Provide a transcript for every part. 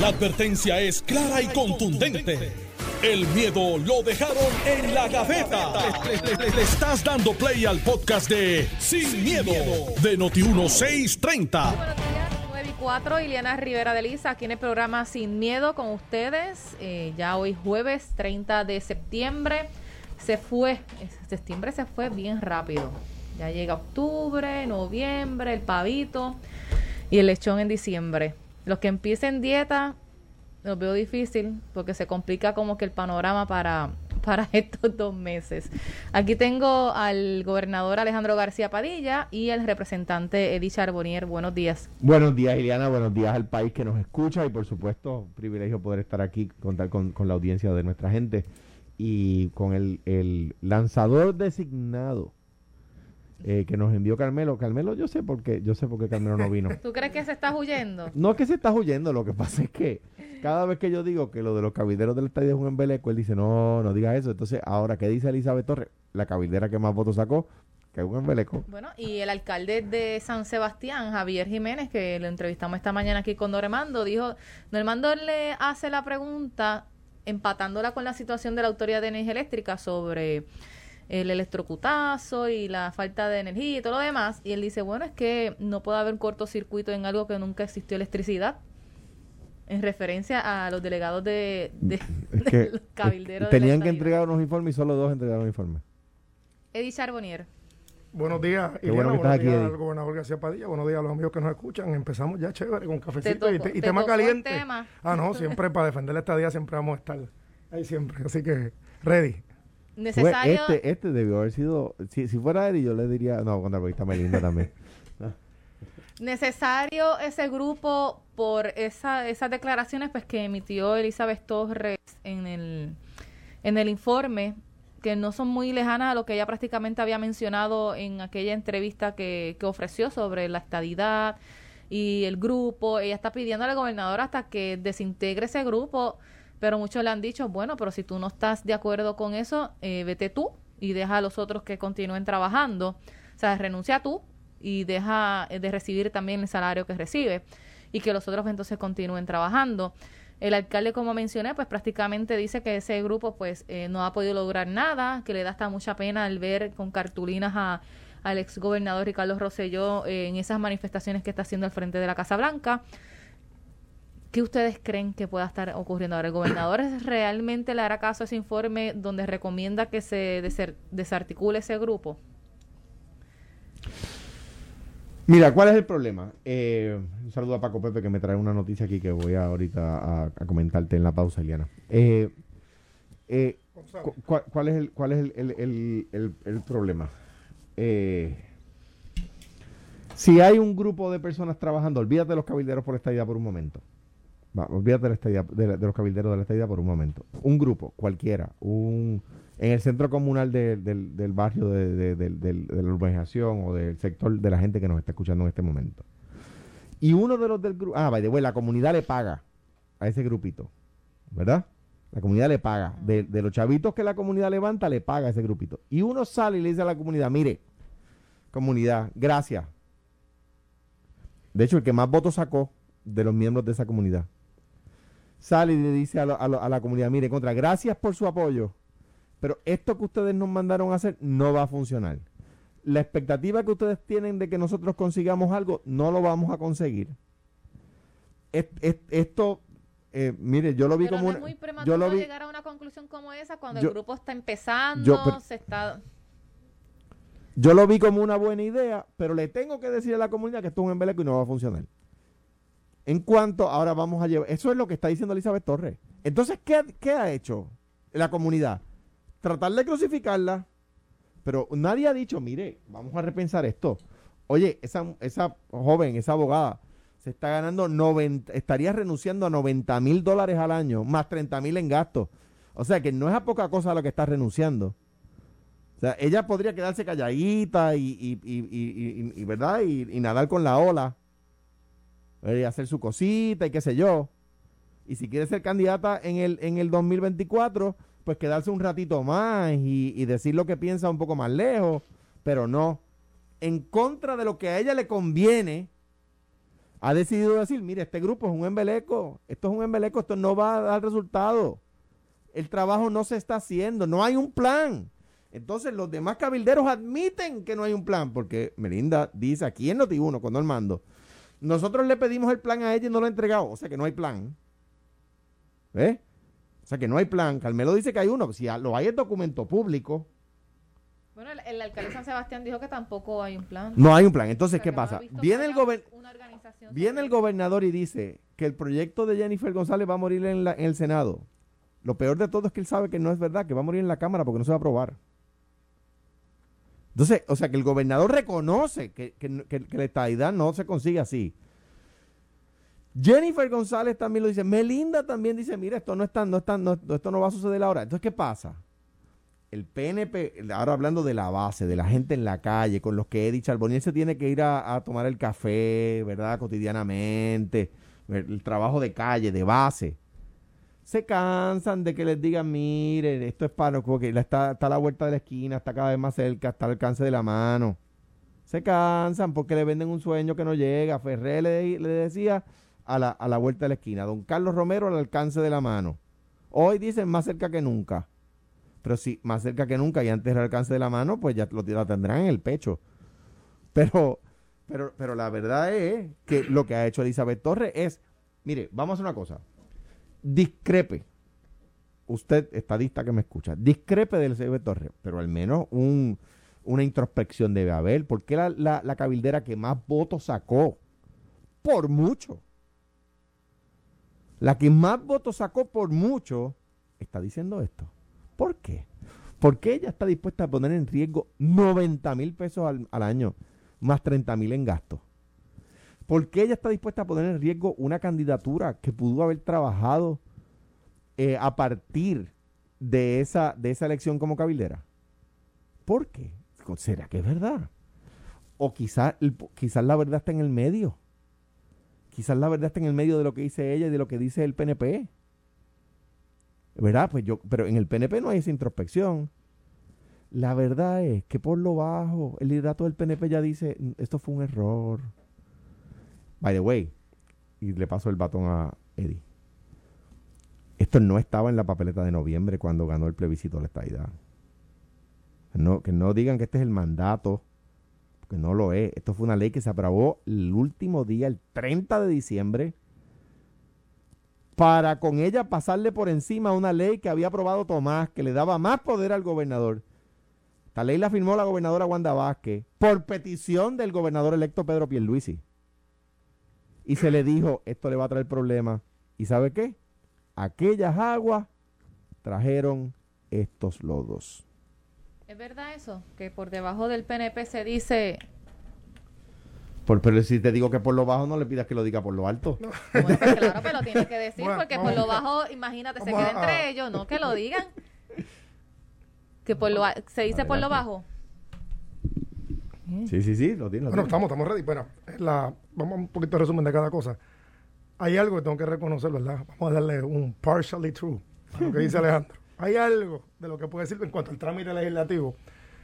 La advertencia es clara y contundente. El miedo lo dejaron en la gaveta. Le, estás dando play al podcast de Sin, miedo, de Noti1630. Buenos días, 9 y 4, Iliana Rivera de Lisa, aquí en el programa Sin Miedo con ustedes. Eh, ya hoy jueves 30 de septiembre. Se fue, eh, septiembre se fue bien rápido. Ya llega octubre, noviembre, el pavito y el lechón en diciembre. Los que empiecen dieta, los veo difícil porque se complica como que el panorama para, para estos dos meses. Aquí tengo al gobernador Alejandro García Padilla y el representante Eddie Charbonnier. Buenos días. Buenos días, Iliana. Buenos días al país que nos escucha y, por supuesto, privilegio poder estar aquí, contar con, con la audiencia de nuestra gente y con el, el lanzador designado eh, que nos envió Carmelo. Carmelo, yo sé por qué, yo sé por qué Carmelo no vino. ¿Tú crees que se está huyendo? No es que se está huyendo, lo que pasa es que cada vez que yo digo que lo de los cabilderos del estadio es un embeleco, él dice, no, no digas eso. Entonces, ahora, ¿qué dice Elizabeth Torres? La cabildera que más votos sacó, que es un embeleco. Bueno, y el alcalde de San Sebastián, Javier Jiménez, que lo entrevistamos esta mañana aquí con Normando, dijo, Normando le hace la pregunta, empatándola con la situación de la Autoridad de Energía Eléctrica sobre el electrocutazo y la falta de energía y todo lo demás. Y él dice, bueno, es que no puede haber cortocircuito en algo que nunca existió electricidad. En referencia a los delegados de, de, Es que, de los cabilderos. de la tenían que entregar unos informes y solo dos entregaron informes. Eddie Charbonnier. Buenos días, Iliana, bueno buenos aquí, días Eddie. al gobernador García Padilla, buenos días a los amigos que nos escuchan. Empezamos ya chévere con cafecito Te y, te- y te tema caliente. tema. Ah, no, siempre para defender esta día siempre vamos a estar ahí siempre. Así que, ready. Necesario. este, este debió haber sido, si, si fuera Eddie, yo le diría, no, contra porque está Melinda también. necesario ese grupo por esa, esas declaraciones pues que emitió Elizabeth Torres en el, en el informe que no son muy lejanas a lo que ella prácticamente había mencionado en aquella entrevista que, que ofreció sobre la estadidad y el grupo. Ella está pidiendo al gobernador hasta que desintegre ese grupo, pero muchos le han dicho, bueno, pero si tú no estás de acuerdo con eso, eh, vete tú y deja a los otros que continúen trabajando. O sea, renuncia tú y deja eh, de recibir también el salario que recibe y que los otros entonces continúen trabajando. El alcalde, como mencioné, pues prácticamente dice que ese grupo pues eh, no ha podido lograr nada, que le da hasta mucha pena el ver con cartulinas a, al ex gobernador Ricardo Rosselló eh, en esas manifestaciones que está haciendo al frente de la Casa Blanca. ¿Qué ustedes creen que pueda estar ocurriendo ahora? ¿El gobernador realmente le hará caso a ese informe donde recomienda que se desarticule ese grupo? Mira, ¿cuál es el problema? Eh, un saludo a Paco Pepe que me trae una noticia aquí que voy a ahorita a, comentarte en la pausa, Eliana. Eh, eh, cu- cu- ¿Cuál es el, cuál es el, el- el- el- el problema? Eh, si hay un grupo de personas trabajando, olvídate de los cabilderos por esta idea por un momento. Va, olvídate de, la estadía- de la- de los cabilderos de la estadía por un momento. Un grupo, cualquiera, un, en el centro comunal de- del, del barrio de la urbanización o del sector de la gente que nos está escuchando en este momento. Y uno de los del grupo, ah, by the way, la comunidad le paga a ese grupito, ¿verdad? La comunidad le paga. De, de los chavitos que la comunidad levanta, le paga a ese grupito. Y uno sale y le dice a la comunidad, mire, comunidad, gracias. De hecho, el que más votos sacó de los miembros de esa comunidad, sale y le dice a, lo- a lo- a la comunidad, mire, contra, gracias por su apoyo, pero esto que ustedes nos mandaron a hacer no va a funcionar. La expectativa que ustedes tienen de que nosotros consigamos algo, no lo vamos a conseguir. Es- es- esto, eh, mire, yo lo vi Pero como no es yo lo vi, llegar a una conclusión como esa cuando Yo- el grupo está empezando, yo, pero- se está... yo lo vi como una buena idea, pero le tengo que decir a la comunidad que esto es un embeleco y no va a funcionar. En cuanto, ahora vamos a llevar, eso es lo que está diciendo Elizabeth Torres. Entonces, ¿qué, qué ha hecho la comunidad? Tratar de crucificarla, pero nadie ha dicho, mire, vamos a repensar esto. Oye, esa, esa joven, esa abogada, se está ganando 90, estaría renunciando a 90 mil dólares al año, más 30 mil en gastos. O sea que no es a poca cosa a lo que está renunciando. O sea, ella podría quedarse calladita y, y, y, y- ¿verdad? Y nadar con la ola. Eh, hacer su cosita y qué sé yo. Y si quiere ser candidata en el, en el 2024, pues quedarse un ratito más y, y decir lo que piensa un poco más lejos. Pero no. En contra de lo que a ella le conviene, ha decidido decir, mire, este grupo es un embeleco, esto es un embeleco, esto no va a dar resultado. El trabajo no se está haciendo, no hay un plan. Entonces los demás cabilderos admiten que no hay un plan, porque Melinda dice aquí en Noti1 cuando el mando, nosotros le pedimos el plan a ella y no lo ha entregado, o sea que no hay plan. ¿Ves? O sea que no hay plan. Carmelo dice que hay uno, si lo hay es documento público. Bueno, el, alcalde San Sebastián dijo que tampoco hay un plan. No hay un plan. Entonces, ¿qué pasa? viene, el, viene el gobernador y dice que el proyecto de Jennifer González va a morir en, el Senado. Lo peor de todo es que él sabe que no es verdad, que va a morir en la Cámara porque no se va a aprobar. Entonces, o sea, que el gobernador reconoce que, que la estadidad no se consigue así. Jennifer González también lo dice. Melinda también dice, mira, esto no está, no está, no, esto no va a suceder ahora. Entonces, ¿qué pasa? el PNP, ahora hablando de la base, de la gente en la calle, con los que Eddie Charbonnier se tiene que ir a, tomar el café, ¿verdad? Cotidianamente, el trabajo de calle, de base. Se cansan de que les digan, miren, esto es para, que está, está a la vuelta de la esquina, está cada vez más cerca, está al alcance de la mano. Se cansan porque le venden un sueño que no llega. Ferré le, le decía a la, a la vuelta de la esquina. Don Carlos Romero al alcance de la mano. Hoy dicen más cerca que nunca. Pero si más cerca que nunca y antes del alcance de la mano, pues ya lo, tendrán en el pecho. Pero, pero, pero la verdad es que lo que ha hecho Elizabeth Torres es, mire, vamos a hacer una cosa. Discrepe. Usted, estadista que me escucha, discrepe de Elizabeth Torres, pero al menos un, una introspección debe haber. porque la, la, la cabildera que más votos sacó? Por mucho. La que más votos sacó por mucho está diciendo esto. ¿Por qué? Porque ella está dispuesta a poner en riesgo 90 mil pesos al, año, más 30 mil en gastos. ¿Por qué ella está dispuesta a poner en riesgo una candidatura que pudo haber trabajado eh, a partir de esa, de esa elección como cabildera? ¿Por qué? ¿Será que es verdad? O quizás quizás la verdad está en el medio. Quizás la verdad está en el medio de lo que dice ella y de lo que dice el PNP. ¿Verdad? Pues yo, pero en el PNP no hay esa introspección. La verdad es que por lo bajo, el liderato del PNP ya dice, mm, esto fue un error. By the way, y le paso el batón a Eddie. Esto no estaba en la papeleta de noviembre cuando ganó el plebiscito de la estadidad. No, que no digan que este es el mandato, porque no lo es. Esto fue una ley que se aprobó el último día, el 30 de diciembre, para con ella pasarle por encima una ley que había aprobado Tomás, que le daba más poder al gobernador. Esta ley la firmó la gobernadora Wanda Vázquez por petición del gobernador electo Pedro Pierluisi. Y se le dijo, esto le va a traer problemas. ¿Y sabe qué? Aquellas aguas trajeron estos lodos. ¿Es verdad eso? Que por debajo del PNP se dice pero si te digo que por lo bajo, no le pidas que lo diga por lo alto. Pues claro, pero lo tienes que decir, porque por lo bajo, imagínate, se queda entre ellos, no que lo digan. Que por lo se dice por lo bajo. Sí, sí, sí, lo tiene. bueno, estamos, estamos ready. Bueno, la, vamos a un poquito de resumen de cada cosa. Hay algo que tengo que reconocer, ¿verdad? Vamos a darle un partially true a lo que dice Alejandro. Hay algo de lo que puede decir en cuanto al trámite legislativo.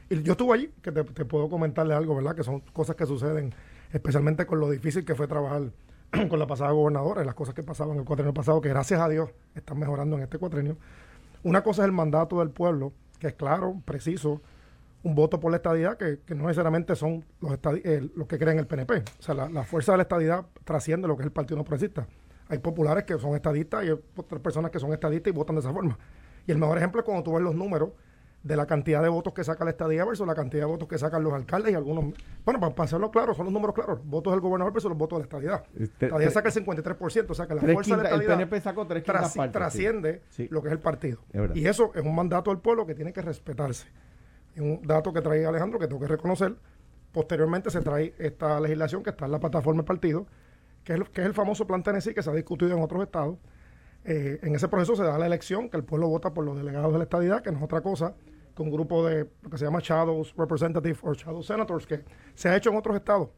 Y yo estuve allí, que te, te puedo comentarle algo, ¿verdad? Que son cosas que suceden especialmente con lo difícil que fue trabajar con la pasada gobernadora y las cosas que pasaban en el cuatrenio pasado, que gracias a Dios están mejorando en este cuatrenio. Una cosa es el mandato del pueblo, que es claro, preciso, un voto por la estadidad, que, no necesariamente son los, los que creen el PNP. O sea, la, fuerza de la estadidad trasciende lo que es el Partido No Progresista. Hay populares que son estadistas y hay otras personas que son estadistas y votan de esa forma. Y el mejor ejemplo es cuando tú ves los números de la cantidad de votos que saca la estadía versus la cantidad de votos que sacan los alcaldes y algunos. Bueno, para, hacerlo claro, son los números claros. Votos del gobernador versus los votos de la estadía. La este, estadía saca el 53%, o sea que la fuerza de la estadía. El PNP sacó tres trasciende lo que es el partido. y eso es un mandato del pueblo que tiene que respetarse. Un dato que trae Alejandro que tengo que reconocer. Posteriormente se trae esta legislación que está en la plataforma del partido, que es, que es el famoso plan Tennessee que se ha discutido en otros estados. Eh, en ese proceso se da la elección, que el pueblo vota por los delegados de la estadidad, que no es otra cosa que un grupo de lo que se llama Shadows Representative o Shadow Senators, que se ha hecho en otros estados.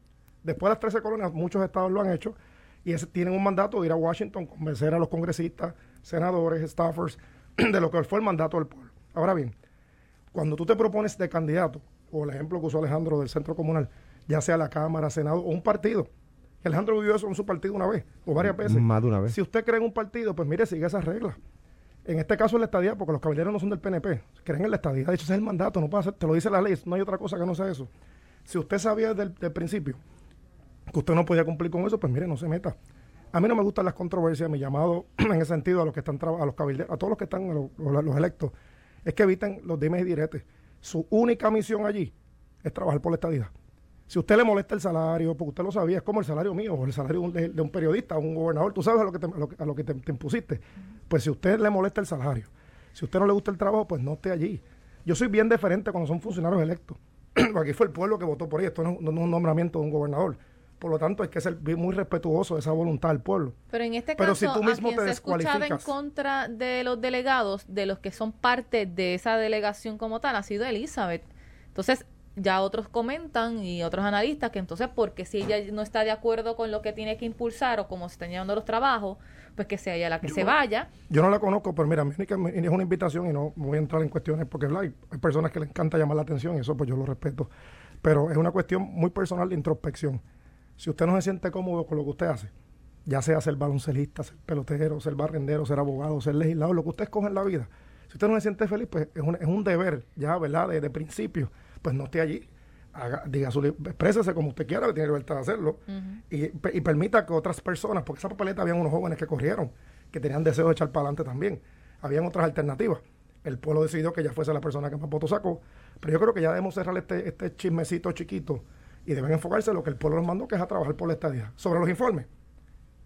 Después de las 13 colonias, muchos estados lo han hecho y tienen un mandato de ir a Washington, convencer a los congresistas, senadores, staffers, de lo que fue el mandato del pueblo. Ahora bien, cuando tú te propones de candidato, o el ejemplo que usó Alejandro del Centro Comunal, ya sea la Cámara, Senado o un partido, Alejandro vivió eso en su partido una vez o varias veces. Más de una vez. Si usted cree en un partido, pues mire, sigue esas reglas. En este caso, la estadía, porque los caballeros no son del PNP, creen en la estadía. De hecho, ese es el mandato, no puede hacer, te lo dice la ley, no hay otra cosa que no sea eso. Si usted sabía desde el principio que usted no podía cumplir con eso, pues mire, no se meta. A mí no me gustan las controversias, mi llamado en ese sentido a los que están a los cabilderos, a todos los que están, los, los, electos, es que eviten los dimes y diretes. Su única misión allí es trabajar por la estadía. Si usted le molesta el salario, porque usted lo sabía, es como el salario mío o el salario de, un periodista un gobernador, tú sabes a lo que, te, a lo, que te, impusiste. Pues si usted le molesta el salario, si usted no le gusta el trabajo, pues no esté allí. Yo soy bien diferente cuando son funcionarios electos. Aquí fue el pueblo que votó por ahí, esto no, no es un nombramiento de un gobernador. Por lo tanto, hay que ser muy respetuoso de esa voluntad del pueblo. Pero en este caso, si tú mismo te se en contra de los delegados, de los que son parte de esa delegación como tal, ha sido Elizabeth. Entonces, ya otros comentan y otros analistas que entonces, porque si ella no está de acuerdo con lo que tiene que impulsar o cómo se están llevando los trabajos, pues que sea ella la que se vaya. Yo no la conozco, pero mira, es una invitación y no voy a entrar en cuestiones porque hay, hay personas que le encanta llamar la atención y eso pues yo lo respeto. Pero es una cuestión muy personal de introspección. Si usted no se siente cómodo con lo que usted hace, ya sea ser baloncelista, ser pelotero, ser barrendero, ser abogado, ser legislador, lo que usted escoge en la vida, si usted no se siente feliz, pues es un, es un deber ya, ¿verdad?, de, principio, pues no esté allí. diga su, exprésese como usted quiera, que tiene libertad de hacerlo, y, y, permita que otras personas, porque esa papeleta habían unos jóvenes que corrieron, que tenían deseo de echar para adelante también, habían otras alternativas. El pueblo decidió que ella fuese la persona que más votos sacó, pero yo creo que ya debemos cerrar este, este chismecito chiquito y deben enfocarse en lo que el pueblo les mandó, que es a trabajar por la estadía. Sobre los informes,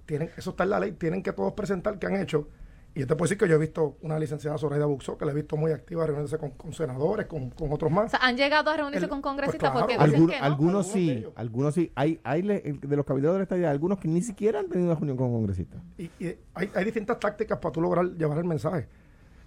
tienen, eso está en la ley, tienen que todos presentar qué han hecho. Y yo te puedo decir que yo he visto una licenciada Zoraida Buxo, que la he visto muy activa reunirse con, senadores, con, otros más. O sea, han llegado a reunirse con congresistas pues porque algunos, que no. algunos sí, algunos sí. Hay, hay de los cabilderos de la estadía, algunos que ni siquiera han tenido una reunión con congresistas. Y, hay, hay distintas tácticas para tú lograr llevar el mensaje.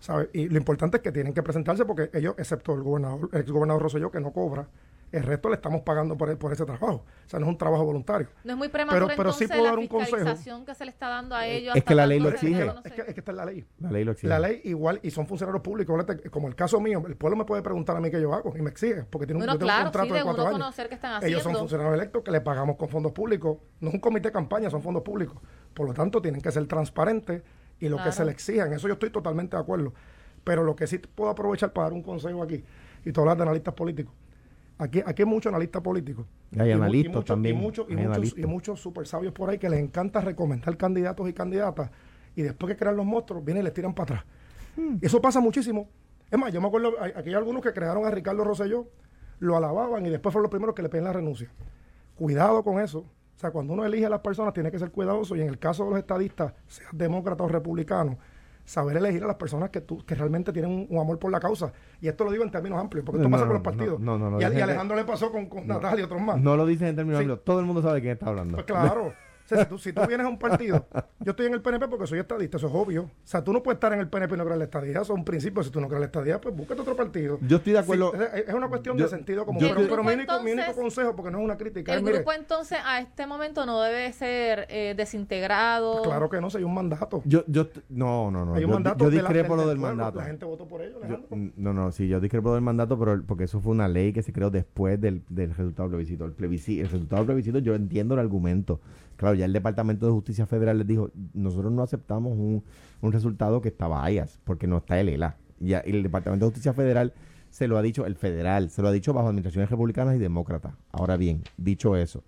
¿sabes? Y lo importante es que tienen que presentarse porque ellos, excepto el gobernador, el ex gobernador Rosselló, que no cobra, el resto le estamos pagando por, por ese trabajo. O sea, no es un trabajo voluntario. No es muy prematuro pero, pero sí puedo dar un consejo. que se le está dando a ellos. Es que la ley lo exige. Es que, es que está en la ley. La ley lo exige. La ley igual, y son funcionarios públicos. Como el caso mío, el pueblo me puede preguntar a mí qué yo hago y me exige, porque tiene un, contrato de cuatro años. ellos son funcionarios electos que le pagamos con fondos públicos. No es un comité de campaña, son fondos públicos. Por lo tanto, tienen que ser transparentes y lo que se le exija. En eso yo estoy totalmente de acuerdo. Pero lo que sí puedo aprovechar para dar un consejo aquí, y tú hablas de analistas políticos, Aquí, aquí hay muchos analistas políticos. Hay analistas también. Y muchos, y, muchos, y muchos super sabios por ahí que les encanta recomendar candidatos y candidatas y después que crean los monstruos, vienen y les tiran para atrás. Hmm. Eso pasa muchísimo. Es más, yo me acuerdo, aquí hay algunos que crearon a Ricardo Rosselló, lo alababan y después fueron los primeros que le piden la renuncia. Cuidado con eso. O sea, cuando uno elige a las personas tiene que ser cuidadoso y en el caso de los estadistas, sean demócratas o republicanos, saber elegir a las personas que tú, que realmente tienen un, amor por la causa. Y esto lo digo en términos amplios, porque esto pasa con los partidos. y, a, Alejandro le pasó con, con Natalia y otros más. No lo dicen en términos amplios, todo el mundo sabe de quién está hablando. Pues claro. si, tú, vienes a un partido, yo estoy en el PNP porque soy estadista, eso es obvio. O sea, tú no puedes estar en el PNP y no creer la estadía, eso es un principio. Si tú no crees la estadía, pues búscate otro partido. Yo estoy de acuerdo. es una cuestión de sentido común. Pero, mi, único, consejo, porque no es una crítica. El grupo entonces a este momento no debe ser eh, desintegrado. Pues claro que no, si hay un mandato. Yo, yo, no, no, no. Hay un mandato. Yo discrepo lo del, mandato. La gente votó por ello, No, no, sí, yo discrepo del mandato, pero porque eso fue una ley que se creó después del, del resultado del plebiscito. El, plebiscito. el resultado del plebiscito, yo entiendo el argumento Claro, ya el Departamento de Justicia Federal les dijo, nosotros no aceptamos un, resultado que está bias, porque no está el ELA. Y el Departamento de Justicia Federal se lo ha dicho, el federal, se lo ha dicho bajo administraciones republicanas y demócratas. Ahora bien, dicho eso,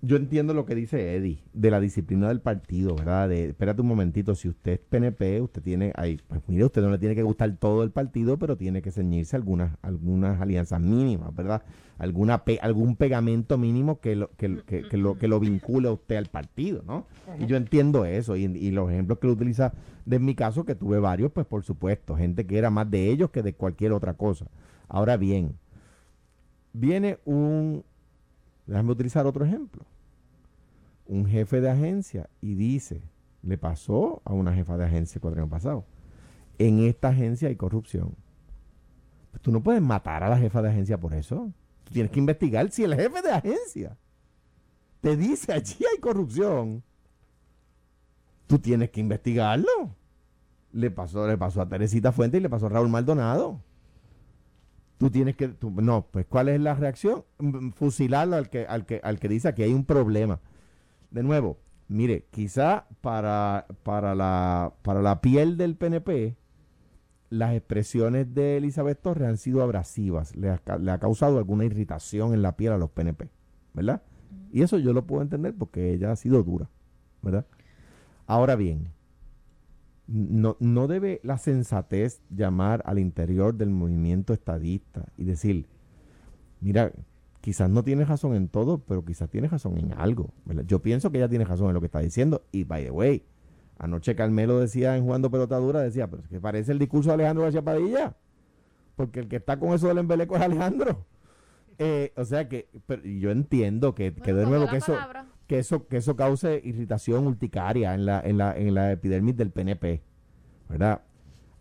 yo entiendo lo que dice Eddie de la disciplina del partido, ¿verdad? De, espérate un momentito, si usted es PNP, usted tiene, ahí, pues mire, usted no le tiene que gustar todo el partido, pero tiene que ceñirse algunas, algunas alianzas mínimas, ¿verdad? Alguna algún pegamento mínimo que lo, que, que, lo, que lo vincule a usted al partido, ¿no? Y yo entiendo eso, y, los ejemplos que lo utiliza, de mi caso, que tuve varios, pues por supuesto, gente que era más de ellos que de cualquier otra cosa. Ahora bien, viene un, Déjame utilizar otro ejemplo. Un jefe de agencia y dice, le pasó a una jefa de agencia el año pasado, en esta agencia hay corrupción. Tú no puedes matar a la jefa de agencia por eso. Tú tienes que investigar si el jefe de agencia te dice allí hay corrupción. Tú tienes que investigarlo. Le pasó, le pasó a Teresita Fuente y le pasó a Raúl Maldonado. Tú tienes que, no, pues ¿cuál es la reacción? Fusilarlo al que, al que, al que dice que hay un problema. De nuevo, mire, quizá para, para, la, para la piel del PNP, las expresiones de Elizabeth Torres han sido abrasivas, le ha, le ha causado alguna irritación en la piel a los PNP, ¿verdad? Y eso yo lo puedo entender porque ella ha sido dura, ¿verdad? Ahora bien, no, no debe la sensatez llamar al interior del movimiento estadista y decir, mira, quizás no tienes razón en todo, pero quizás tienes razón en algo. Yo pienso que ella tiene razón en lo que está diciendo. Y by the way, anoche Carmelo decía en Jugando Pelotadura, decía, pero es que parece el discurso de Alejandro García Padilla. Porque el que está con eso del embeleco es Alejandro. Eh, o sea que yo entiendo que, que de nuevo que eso, que eso que eso cause irritación urticaria en la, en la, en la epidermis del PNP, ¿verdad?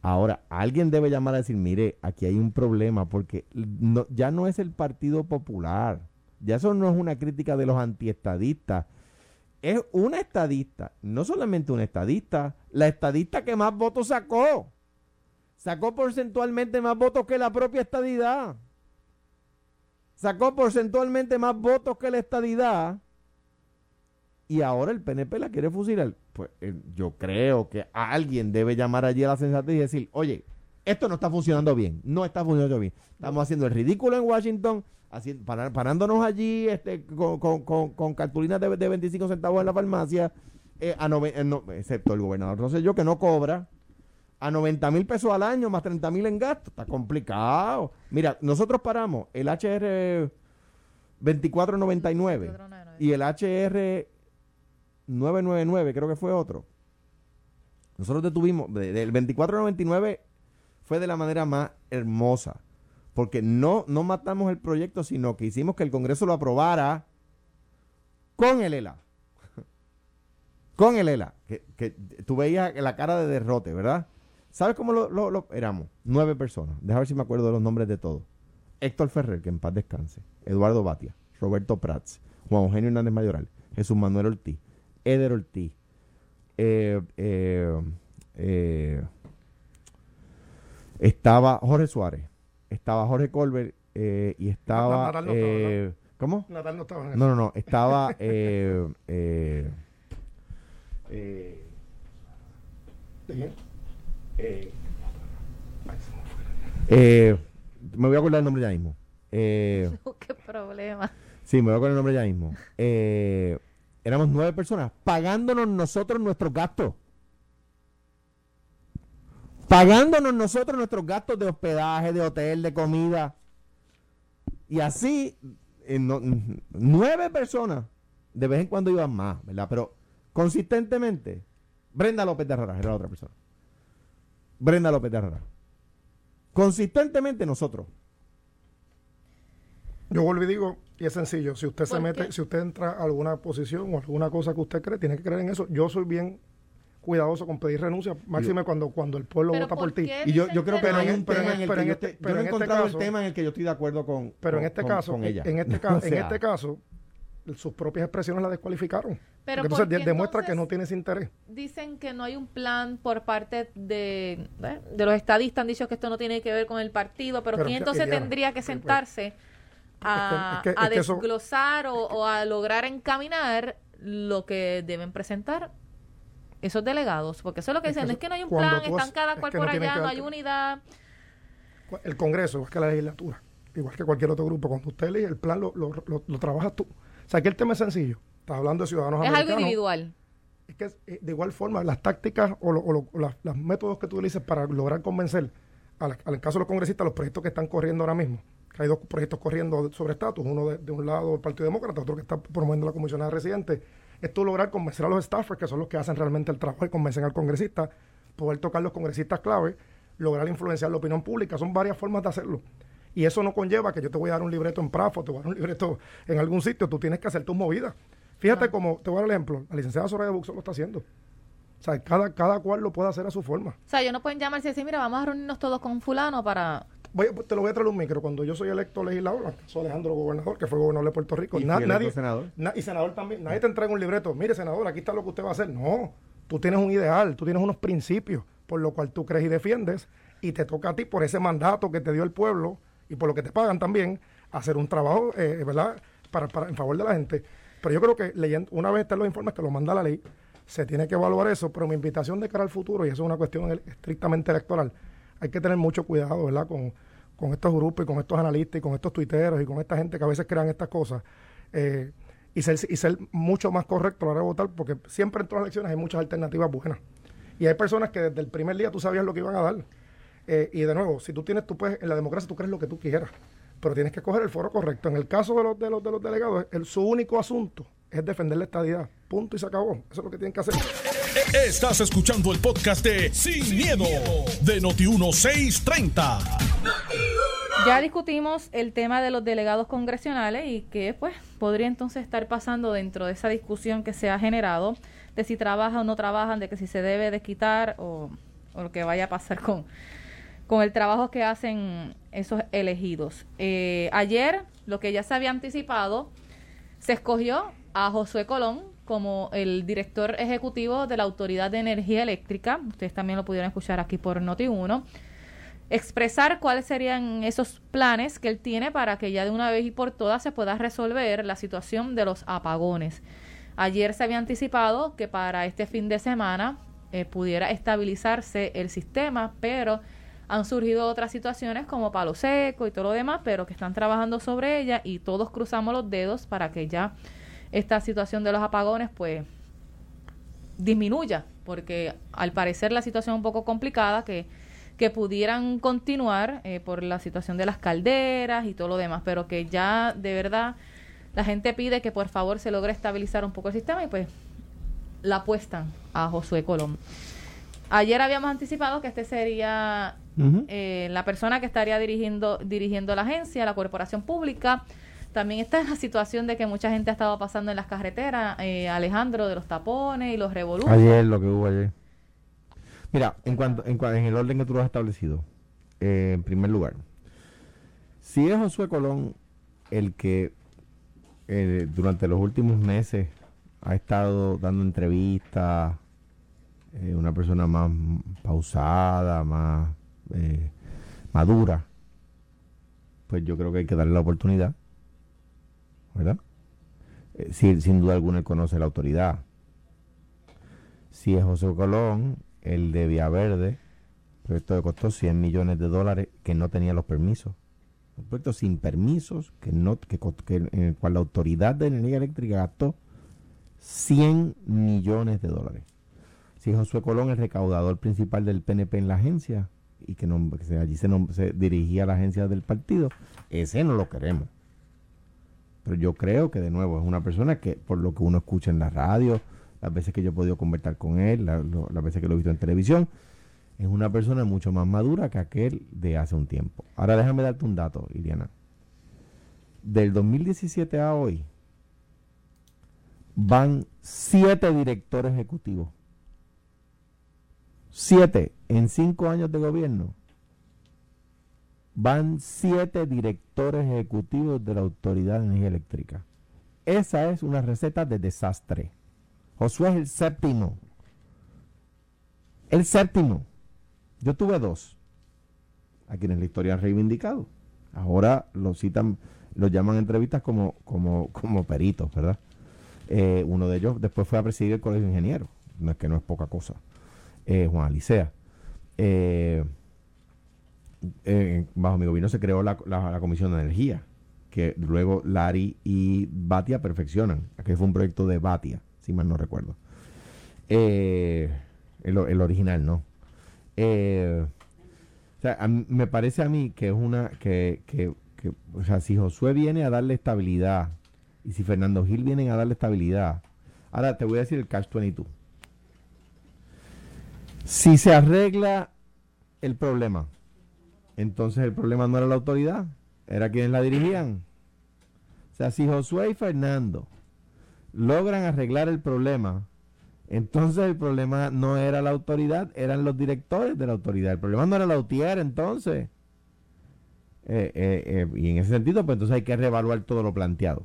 Ahora, alguien debe llamar a decir, mire, aquí hay un problema porque no, ya no es el Partido Popular, ya eso no es una crítica de los antiestadistas, es una estadista, no solamente una estadista, la estadista que más votos sacó, sacó porcentualmente más votos que la propia estadidad sacó porcentualmente más votos que la estadidad y ahora el PNP la quiere fusilar. Pues eh, yo creo que alguien debe llamar allí a la sensatez y decir, oye, esto no está funcionando bien, no está funcionando bien. Estamos haciendo el ridículo en Washington, haciendo, parándonos allí este, con, con, con, cartulinas de, 25 centavos en la farmacia, eh, a eh, excepto el gobernador Entonces yo que no cobra, a 90 mil pesos al año más 30 mil en gasto. Está complicado. Mira, nosotros paramos el HR 2499 y el HR 999, creo que fue otro. Nosotros detuvimos, el 2499 fue de la manera más hermosa, porque no, no matamos el proyecto, sino que hicimos que el Congreso lo aprobara con el ELA. con el ELA, que, que tú veías la cara de derrote, ¿verdad? ¿Sabes cómo lo, éramos? Nueve personas. Deja ver si me acuerdo de los nombres de todos. Héctor Ferrer, que en paz descanse. Eduardo Batia. Roberto Prats. Juan Eugenio Hernández Mayoral. Jesús Manuel Ortiz. Eder Ortiz. Eh, eh, eh, estaba Jorge Suárez. Estaba Jorge Colbert. y estaba. Natal no estaba, ¿Cómo? Natal no estaba. No, no, no. Estaba. eh, eh, eh, me voy a acordar el nombre ya mismo. Eh, ¿Qué problema? Sí, me voy a acordar el nombre ya mismo. Eh, éramos nueve personas pagándonos nosotros nuestros gastos. Pagándonos nosotros nuestros gastos de hospedaje, de hotel, de comida. Y así, nueve personas. De vez en cuando iban más, ¿verdad? Pero consistentemente, Brenda López de Herrera era la otra persona. Brenda López de Herrera. Consistentemente nosotros. Yo vuelvo y digo, y es sencillo, si usted se mete, si usted entra a alguna posición o alguna cosa que usted cree, tiene que creer en eso. Yo soy bien cuidadoso con pedir renuncia, máxime cuando, cuando el pueblo vota por, ti. Y yo, yo creo que no hay un tema en el que yo, este, yo no he este encontrado el tema en el que yo estoy de acuerdo con Pero en este caso, ella. en este caso, en este caso, sus propias expresiones la descualificaron. Pero entonces demuestra que no tienes interés. Dicen que no hay un plan por parte de, de los estadistas, han dicho que esto no tiene que ver con el partido, pero, ¿quién entonces tendría que sentarse a, desglosar o, a lograr encaminar lo que deben presentar esos delegados? Porque eso es lo que dicen, es que no hay un plan, están cada cual por allá, no hay unidad. El Congreso, igual que la legislatura, igual que cualquier otro grupo, cuando usted elige el plan, lo, lo, lo, lo trabajas tú. O sea, aquí el tema es sencillo. Estás hablando de ciudadanos es americanos. Es algo individual. Es que eh, de igual forma, las tácticas o, los métodos que tú utilices para lograr convencer, al, caso de los congresistas, los proyectos que están corriendo ahora mismo, que hay dos proyectos corriendo sobre estatus, uno de, un lado el Partido Demócrata, otro que está promoviendo la comisionada residente, es tú lograr convencer a los staffers, que son los que hacen realmente el trabajo y convencen al congresista, poder tocar los congresistas clave, lograr influenciar la opinión pública. Son varias formas de hacerlo. Y eso no conlleva que yo te voy a dar un libreto en Prafo, te voy a dar un libreto en algún sitio, tú tienes que hacer tus movidas. Fíjate cómo, te voy a dar el ejemplo, la licenciada Soraya Buxo lo está haciendo. O sea, cada, cada cual lo puede hacer a su forma. O sea, yo no pueden llamarse y decir, mira, vamos a reunirnos todos con fulano para... Voy, te lo voy a traer un micro. Cuando yo soy electo legislador, soy Alejandro Gobernador, que fue gobernador de Puerto Rico. Y nadie, senador. y senador también. Nadie te entrega un libreto. Mire, senador, aquí está lo que usted va a hacer. No, tú tienes un ideal, tú tienes unos principios por lo cual tú crees y defiendes y te toca a ti por ese mandato que te dio el pueblo y por lo que te pagan también, hacer un trabajo, eh, ¿verdad?, para, para, en favor de la gente. Pero yo creo que leyendo, una vez estén los informes, te lo manda la ley, se tiene que evaluar eso, pero mi invitación de cara al futuro, y eso es una cuestión estrictamente electoral, hay que tener mucho cuidado, ¿verdad?, con, con estos grupos y con estos analistas y con estos tuiteros y con esta gente que a veces crean estas cosas. Eh, y ser, y ser mucho más correcto a la hora de votar, porque siempre en todas las elecciones hay muchas alternativas buenas. Y hay personas que desde el primer día tú sabías lo que iban a dar. Eh, y de nuevo, si tú tienes, tú puedes, en la democracia tú crees lo que tú quieras, pero tienes que coger el foro correcto. En el caso de los, de los, de los delegados, el, su único asunto es defender la estadidad. Punto y se acabó. Eso es lo que tienen que hacer. Estás escuchando el podcast de Sin, miedo, de Noti1630. Ya discutimos el tema de los delegados congresionales y que pues podría entonces estar pasando dentro de esa discusión que se ha generado de si trabajan o no trabajan, de que si se debe desquitar o, o lo que vaya a pasar con, con el trabajo que hacen esos elegidos. Eh, ayer, lo que ya se había anticipado, se escogió a Josué Colón como el director ejecutivo de la Autoridad de Energía Eléctrica. Ustedes también lo pudieron escuchar aquí por Noti1. Expresar cuáles serían esos planes que él tiene para que ya de una vez y por todas se pueda resolver la situación de los apagones. Ayer se había anticipado que para este fin de semana eh, pudiera estabilizarse el sistema, pero han surgido otras situaciones como palo seco y todo lo demás, pero que están trabajando sobre ella y todos cruzamos los dedos para que ya esta situación de los apagones pues disminuya, porque al parecer la situación es un poco complicada, que, que pudieran continuar eh, por la situación de las calderas y todo lo demás, pero que ya de verdad la gente pide que por favor se logre estabilizar un poco el sistema y pues la apuestan a Josué Colón. Ayer habíamos anticipado que este sería eh, la persona que estaría dirigiendo, dirigiendo la agencia, la corporación pública. También está en la situación de que mucha gente ha estado pasando en las carreteras, eh, Alejandro, de los tapones y los revoluciones. Ayer, lo que hubo ayer. Mira, en cuanto en, en el orden que tú lo has establecido, eh, en primer lugar, si es Josué Colón el que eh, durante los últimos meses ha estado dando entrevistas, una persona más pausada, más madura, pues yo creo que hay que darle la oportunidad ¿verdad? Eh, sin duda alguna él conoce la autoridad. Si es José Colón, el de Vía Verde, proyecto que costó 100 millones de dólares, que no tenía los permisos. Un proyecto sin permisos, que no, que, en el cual la autoridad de energía eléctrica gastó 100 millones de dólares. Si Josué Colón, el recaudador principal del PNP en la agencia, y que, no, allí se, se dirigía a la agencia del partido, ese no lo queremos. Pero yo creo que de nuevo es una persona que por lo que uno escucha en la radio, las veces que yo he podido conversar con él, las veces que lo he visto en televisión, es una persona mucho más madura que aquel de hace un tiempo. Ahora déjame darte un dato, Iliana. Del 2017 a hoy van siete directores ejecutivos. Siete en cinco años de gobierno van siete directores ejecutivos de la Autoridad de Energía Eléctrica. Esa es una receta de desastre. Josué es el séptimo. El séptimo. Yo tuve dos. A quienes la historia ha reivindicado. Ahora lo citan, lo llaman en entrevistas como, como, como peritos, ¿verdad? Eh, uno de ellos después fue a presidir el Colegio de Ingenieros. No es que no es poca cosa. Eh, Juan Alicea. Eh, bajo mi gobierno se creó la, Comisión de Energía, que luego Lari y Batia perfeccionan. Aquí fue un proyecto de Batia, si mal no recuerdo. Eh, el, original, ¿no? Eh, o sea, me parece a mí que es una. Que, que, o sea, si Josué viene a darle estabilidad y si Fernando Gil viene a darle estabilidad. Ahora te voy a decir el Catch 22. Si se arregla el problema entonces el problema no era la autoridad, era quienes la dirigían. O sea, si Josué y Fernando logran arreglar el problema, entonces el problema no era la autoridad, eran los directores de la autoridad. El problema no era la UTIER entonces. Eh, eh, eh, y en ese sentido, pues entonces hay que reevaluar todo lo planteado.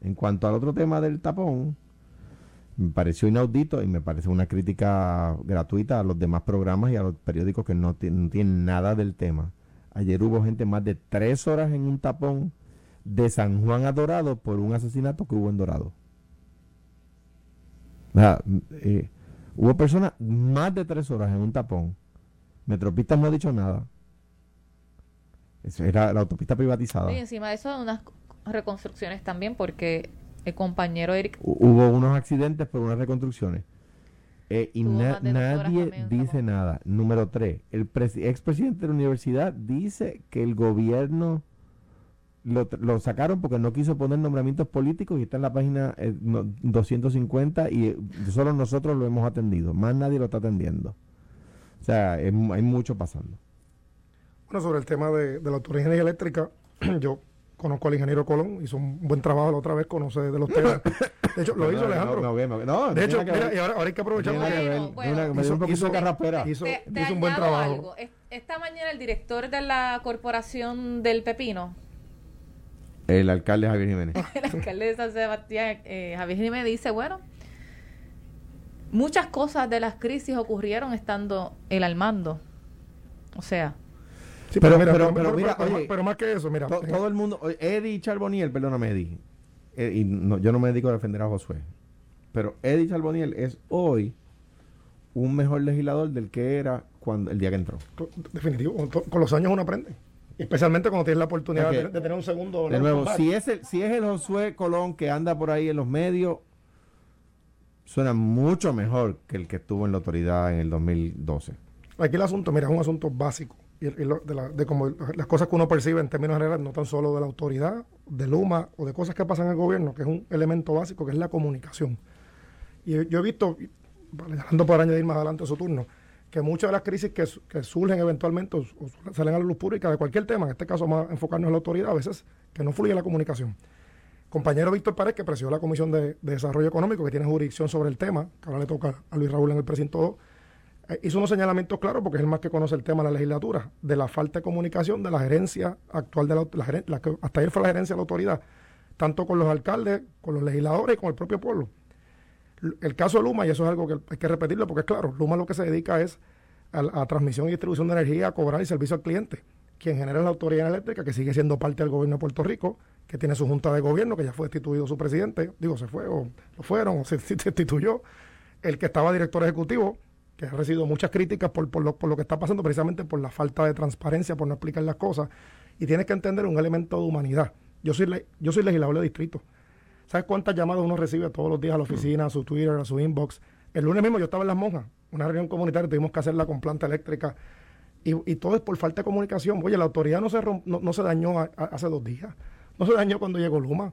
En cuanto al otro tema del tapón, me pareció inaudito y me parece una crítica gratuita a los demás programas y a los periódicos que no, no tienen nada del tema Ayer hubo gente más de tres horas en un tapón de San Juan a Dorado por un asesinato que hubo en Dorado. Eh, hubo personas más de tres horas en un tapón. Metropistas no ha dicho nada. era la autopista privatizada. Y encima de eso, unas reconstrucciones también, porque el compañero Eric. Hubo unos accidentes por unas reconstrucciones. Eh, y nadie dice nada. Número tres, el expresidente de la universidad dice que el gobierno lo, sacaron porque no quiso poner nombramientos políticos y está en la página 250 eh, y eh, solo nosotros lo hemos atendido. Más nadie lo está atendiendo. O sea, hay mucho pasando. Bueno, sobre el tema de, de la autoridad eléctrica, yo conozco al ingeniero Colón, hizo un buen trabajo la otra vez, conoce de los temas. De hecho, lo hizo Alejandro. de hecho, mira, y ahora, ahora, hay que aprovechar porque hizo, hizo, un buen trabajo. Esta mañana el director de la corporación del Pepino, el alcalde Javier Jiménez. el alcalde de San Sebastián, eh, Javier Jiménez, dice, bueno, muchas cosas de las crisis ocurrieron estando él al mando. O sea, pero, pero, mira, pero, más que eso, mira. todo el mundo, Eddie Charboniel, perdóname, Eddie, eh, y yo no me dedico a defender a Josué, pero Eddie Charboniel es hoy un mejor legislador del que era cuando el día que entró. Definitivo, con, los años uno aprende. Especialmente cuando tienes la oportunidad de, tener un segundo. De nuevo, si es, el, si es el Josué Colón que anda por ahí en los medios, suena mucho mejor que el que estuvo en la autoridad en el 2012. Aquí el asunto, mira, es un asunto básico y, de, como las cosas que uno percibe en términos generales, no tan solo de la autoridad, de Luma o de cosas que pasan en el gobierno, que es un elemento básico, que es la comunicación. Y yo he visto, dejando para añadir más adelante su turno, que muchas de las crisis que, surgen eventualmente o, salen a la luz pública de cualquier tema, en este caso más enfocarnos en la autoridad, a veces que no fluye la comunicación. Compañero Víctor Párez, que presidió la Comisión de, Desarrollo Económico, que tiene jurisdicción sobre el tema, que ahora le toca a Luis Raúl en el precinto 2, eh, hizo unos señalamientos claros, porque es el más que conoce el tema de la legislatura, de la falta de comunicación de la gerencia actual de la, la, hasta ayer fue la gerencia de la autoridad, tanto con los alcaldes, con los legisladores y con el propio pueblo. El caso de Luma, y eso es algo que hay que repetirlo, porque es claro, Luma lo que se dedica es a, a transmisión y distribución de energía, a cobrar y servicio al cliente. Quien genera la autoridad eléctrica, que sigue siendo parte del gobierno de Puerto Rico, que tiene su junta de gobierno, que ya fue destituido su presidente, digo, se fue, o lo fueron, o se, destituyó, el que estaba director ejecutivo, que ha recibido muchas críticas por, por, lo, por lo que está pasando, precisamente por la falta de transparencia, por no explicar las cosas. Y tienes que entender un elemento de humanidad. Yo soy, yo soy legislador de distrito. ¿Sabes cuántas llamadas uno recibe todos los días a la oficina, a su Twitter, a su inbox? El lunes mismo yo estaba en Las Monjas, una reunión comunitaria, tuvimos que hacerla con planta eléctrica. Y, todo es por falta de comunicación. Oye, la autoridad no se, no, se dañó hace dos días. No se dañó cuando llegó Luma.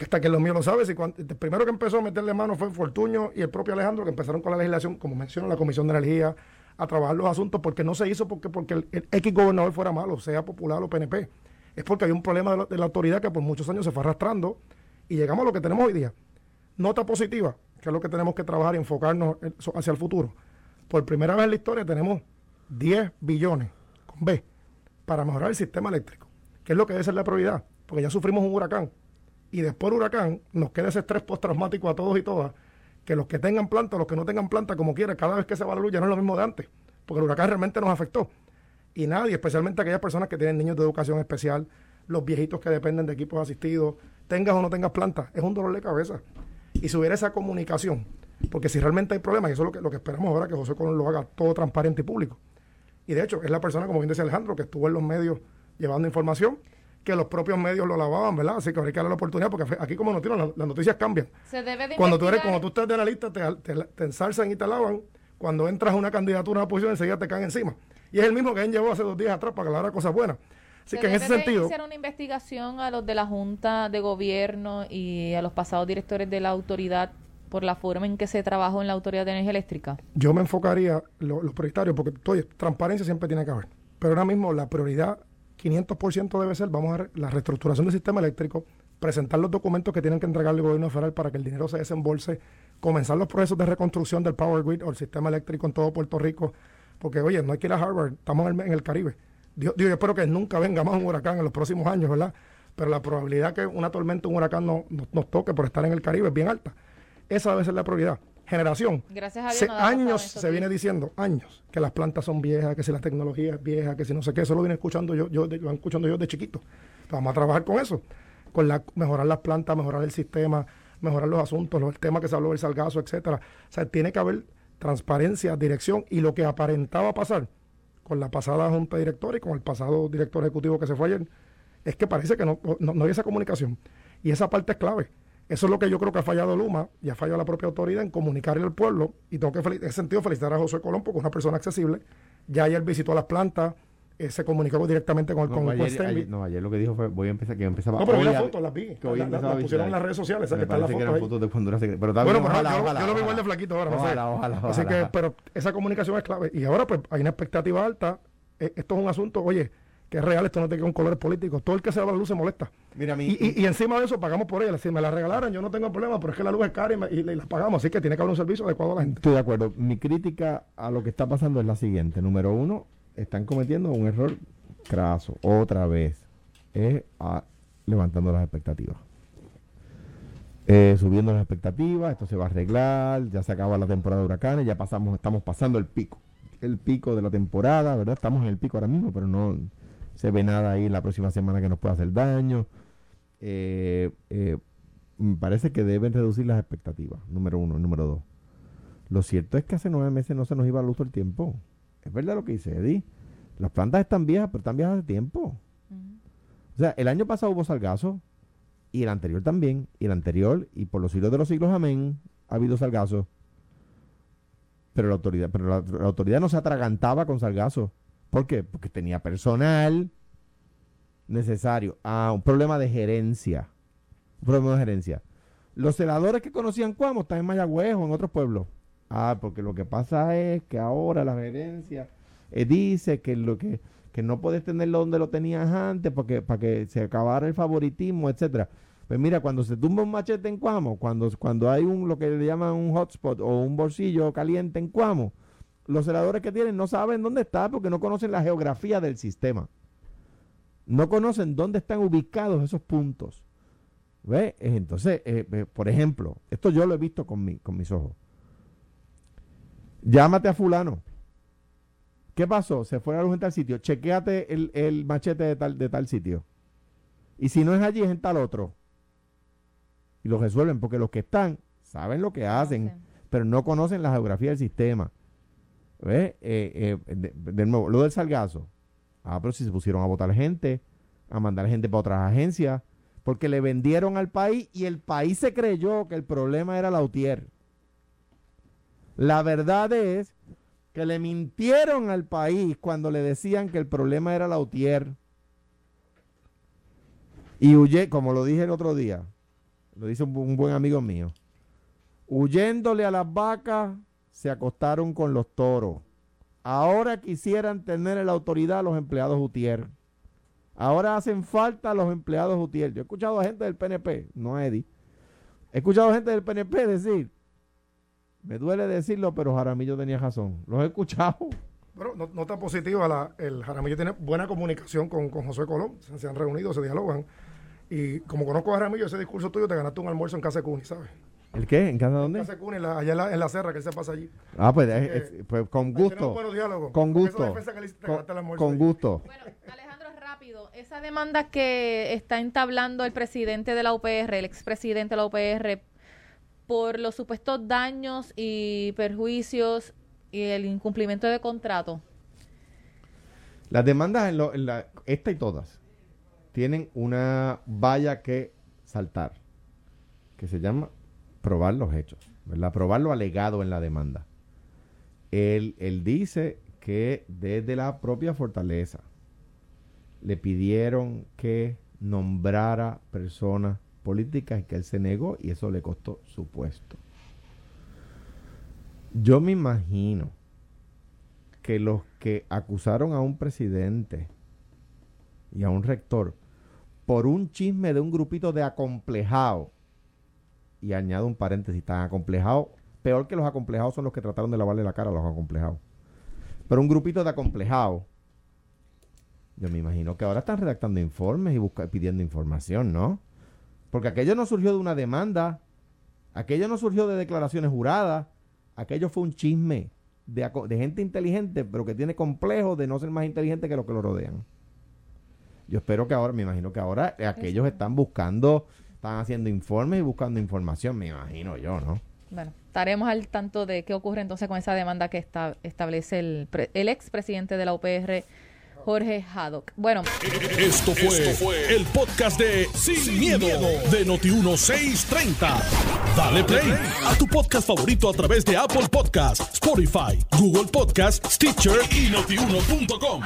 Hasta que los míos lo sabe, si el primero que empezó a meterle mano fue Fortuño y el propio Alejandro, que empezaron con la legislación, como mencionó la Comisión de Energía, a trabajar los asuntos, porque no se hizo porque, porque el, X gobernador fuera malo, sea popular o PNP. Es porque hay un problema de la, autoridad que por muchos años se fue arrastrando y llegamos a lo que tenemos hoy día. Nota positiva, que es lo que tenemos que trabajar y enfocarnos hacia el futuro. Por primera vez en la historia tenemos 10 billones con B para mejorar el sistema eléctrico, que es lo que debe ser la prioridad, porque ya sufrimos un huracán y después del huracán nos queda ese estrés postraumático a todos y todas, que los que tengan planta, los que no tengan planta, como quiera, cada vez que se va la luz ya no es lo mismo de antes, porque el huracán realmente nos afectó. Y nadie, especialmente aquellas personas que tienen niños de educación especial, los viejitos que dependen de equipos asistidos, tengas o no tengas planta, es un dolor de cabeza. Y si hubiera esa comunicación, porque si realmente hay problemas, y eso es lo que, lo que esperamos ahora, que José Colón lo haga todo transparente y público. Y de hecho, es la persona, como bien decía Alejandro, que estuvo en los medios llevando información que los propios medios lo lavaban, ¿verdad? Así que habría que darle la oportunidad, porque aquí como noticias, las, noticias cambian. Se debe cuando tú eres, cuando tú estás de analista, te, te, ensalzan y te lavan. Cuando entras a una candidatura a una posición, enseguida te caen encima. Y es el mismo que él llevó hace dos días atrás para que le cosas buenas. Así que en ese sentido. hacer una investigación a los de la Junta de Gobierno y a los pasados directores de la autoridad por la forma en que se trabajó en la Autoridad de Energía Eléctrica? Yo me enfocaría los prioritarios, porque transparencia siempre tiene que haber. Pero ahora mismo la prioridad 500% debe ser, vamos a ver, la reestructuración del sistema eléctrico, presentar los documentos que tienen que entregar el gobierno federal para que el dinero se desembolse, comenzar los procesos de reconstrucción del Power Grid o el sistema eléctrico en todo Puerto Rico, porque oye, no hay que ir a Harvard, estamos en el, Caribe. Dios, yo espero que nunca venga más un huracán en los próximos años, ¿verdad? Pero la probabilidad que una tormenta, un huracán nos toque por estar en el Caribe es bien alta. Esa debe ser la prioridad. generación. Gracias a Dios Se- no años se viene diciendo, años, que las plantas son viejas, que si la tecnología es vieja, que si no sé qué, eso lo vine escuchando yo, yo de- lo escuchando yo de chiquito. Vamos a trabajar con eso, con la, mejorar las plantas, mejorar el sistema, mejorar los asuntos, los, el tema que se habló del salgazo, etcétera. O sea, tiene que haber transparencia, dirección y lo que aparentaba pasar con la pasada junta directora y con el pasado director ejecutivo que se fue ayer, es que parece que no, no, no hay esa comunicación. Y esa parte es clave. Eso es lo que yo creo que ha fallado Luma y ha fallado la propia autoridad en comunicarle al pueblo. Y tengo que en sentido felicitar a José Colón porque es una persona accesible. Ya ayer visitó las plantas, eh, se comunicó directamente con, el- No, con ayer, West ayer- no, ayer lo que dijo fue, voy a empezar, que empezaba No, pero vi las fotos, las vi. que hoy La- la- pusieron en las redes sociales, esa que están las fotos ahí. fotos de cuando era Pero está Bueno, pero ojalá, yo, ojalá, yo lo vi igual de flaquito ahora, no sé. Ojalá, ojalá, Así que, pero esa comunicación es clave. Y ahora, pues, hay una expectativa alta. Eh, esto es un asunto, oye, que es real, esto no tiene que ver con colores políticos. Todo el que se va la luz se molesta. Mira, a mí, Y, y- y encima de eso pagamos por ella. Si me la regalaran, yo no tengo problema, pero es que la luz es cara y, me- la- y la pagamos. Así que tiene que haber un servicio adecuado a la gente. Estoy de acuerdo. Mi crítica a lo que está pasando es la siguiente. Número uno, están cometiendo un error craso. Otra vez. Es ah, levantando las expectativas. Eh, subiendo las expectativas, esto se va a arreglar, ya se acaba la temporada de huracanes, ya pasamos, estamos pasando el pico. El pico de la temporada, ¿verdad? Estamos en el pico ahora mismo, pero no se ve nada ahí la próxima semana que nos pueda hacer daño. Eh, eh, me parece que deben reducir las expectativas, número uno. Número dos. Lo cierto es que hace nueve meses no se nos iba la luz el tiempo. Es verdad lo que dice Eddie. Las plantas están viejas, pero están viejas hace tiempo. O sea, el año pasado hubo salgazo, y el anterior también, y el anterior, y por los siglos de los siglos, amén, ha habido salgazo. Pero la autoridad, pero la, la autoridad no se atragantaba con salgazo. ¿Por qué? Porque tenía personal necesario. Ah, un problema de gerencia. Un problema de gerencia. Los celadores que conocían Cuamo están en Mayagüez o en otros pueblos. Ah, porque lo que pasa es que ahora la gerencia eh, dice que lo que, que no puedes tenerlo donde lo tenías antes porque para que se acabara el favoritismo, etcétera. Pues mira, cuando se tumba un machete en Cuamo, cuando, cuando hay un lo que le llaman un hotspot o un bolsillo caliente en Cuamo, los celadores que tienen no saben dónde está porque no conocen la geografía del sistema. No conocen dónde están ubicados esos puntos. ¿Ve? Entonces, eh, eh, por ejemplo, esto yo lo he visto con, mi, con mis ojos. Llámate a fulano. ¿Qué pasó? Se fue a la luz en tal sitio. Chequéate el, el machete de tal, de tal sitio. Y si no es allí, es en tal otro. Y lo resuelven porque los que están saben lo que hacen, pero no conocen la geografía del sistema. ¿Ves? Eh, eh, de, de nuevo, lo del salgazo. Ah, pero si se pusieron a votar gente, a mandar gente para otras agencias, porque le vendieron al país y el país se creyó que el problema era la UTIER. La verdad es que le mintieron al país cuando le decían que el problema era la UTIER. Y huye, como lo dije el otro día, lo dice un, bu- un buen amigo mío, huyéndole a las vacas, se acostaron con los toros. Ahora quisieran tener en la autoridad a los empleados UTIER. Ahora hacen falta los empleados UTIER. Yo he escuchado a gente del PNP, no a Eddie. He escuchado a gente del PNP decir, me duele decirlo, pero Jaramillo tenía razón. Los he escuchado. Bueno, no- nota positiva, la, el Jaramillo tiene buena comunicación con, con José Colón, se, se han reunido, se dialogan. Y como conozco a Jaramillo, ese discurso tuyo, te ganaste un almuerzo en Casa de Cuni, ¿sabes? ¿El qué? ¿En casa En dónde? Casa de Cuni, la- allá en la, en la serra, que él se pasa allí. Ah, pues, Eh, es- es- pues con gusto. buenos diálogos. Con gusto. Con, gusto. Bueno, Alejandro, rápido. Esa demanda que está entablando el presidente de la UPR, el expresidente de la UPR, por los supuestos daños y perjuicios y el incumplimiento de contrato. Las demandas, en esta y todas, tienen una valla que saltar, que se llama probar los hechos, ¿verdad? Probar lo alegado en la demanda. Él, él dice que desde la propia fortaleza le pidieron que nombrara personas políticas que él se negó y eso le costó su puesto. Yo me imagino que los que acusaron a un presidente y a un rector por un chisme de un grupito de acomplejados, y añado un paréntesis, tan acomplejados, peor que los acomplejados son los que trataron de lavarle la cara a los acomplejados, pero un grupito de acomplejados, yo me imagino que ahora están redactando informes y busca- pidiendo información, ¿no? Porque aquello no surgió de una demanda, aquello no surgió de declaraciones juradas, aquello fue un chisme de, gente inteligente, pero que tiene complejo de no ser más inteligente que los que lo rodean. Yo espero que ahora, me imagino que ahora eh, aquellos están buscando, están haciendo informes y buscando información, me imagino yo, ¿no? Bueno, estaremos al tanto de qué ocurre entonces con esa demanda que esta- establece el, el expresidente de la UPR, Jorge Haddock. Bueno, Esto fue, el podcast de Sin, miedo, de Noti1630. Dale play a tu podcast favorito a través de Apple Podcasts, Spotify, Google Podcasts, Stitcher y notiuno.com.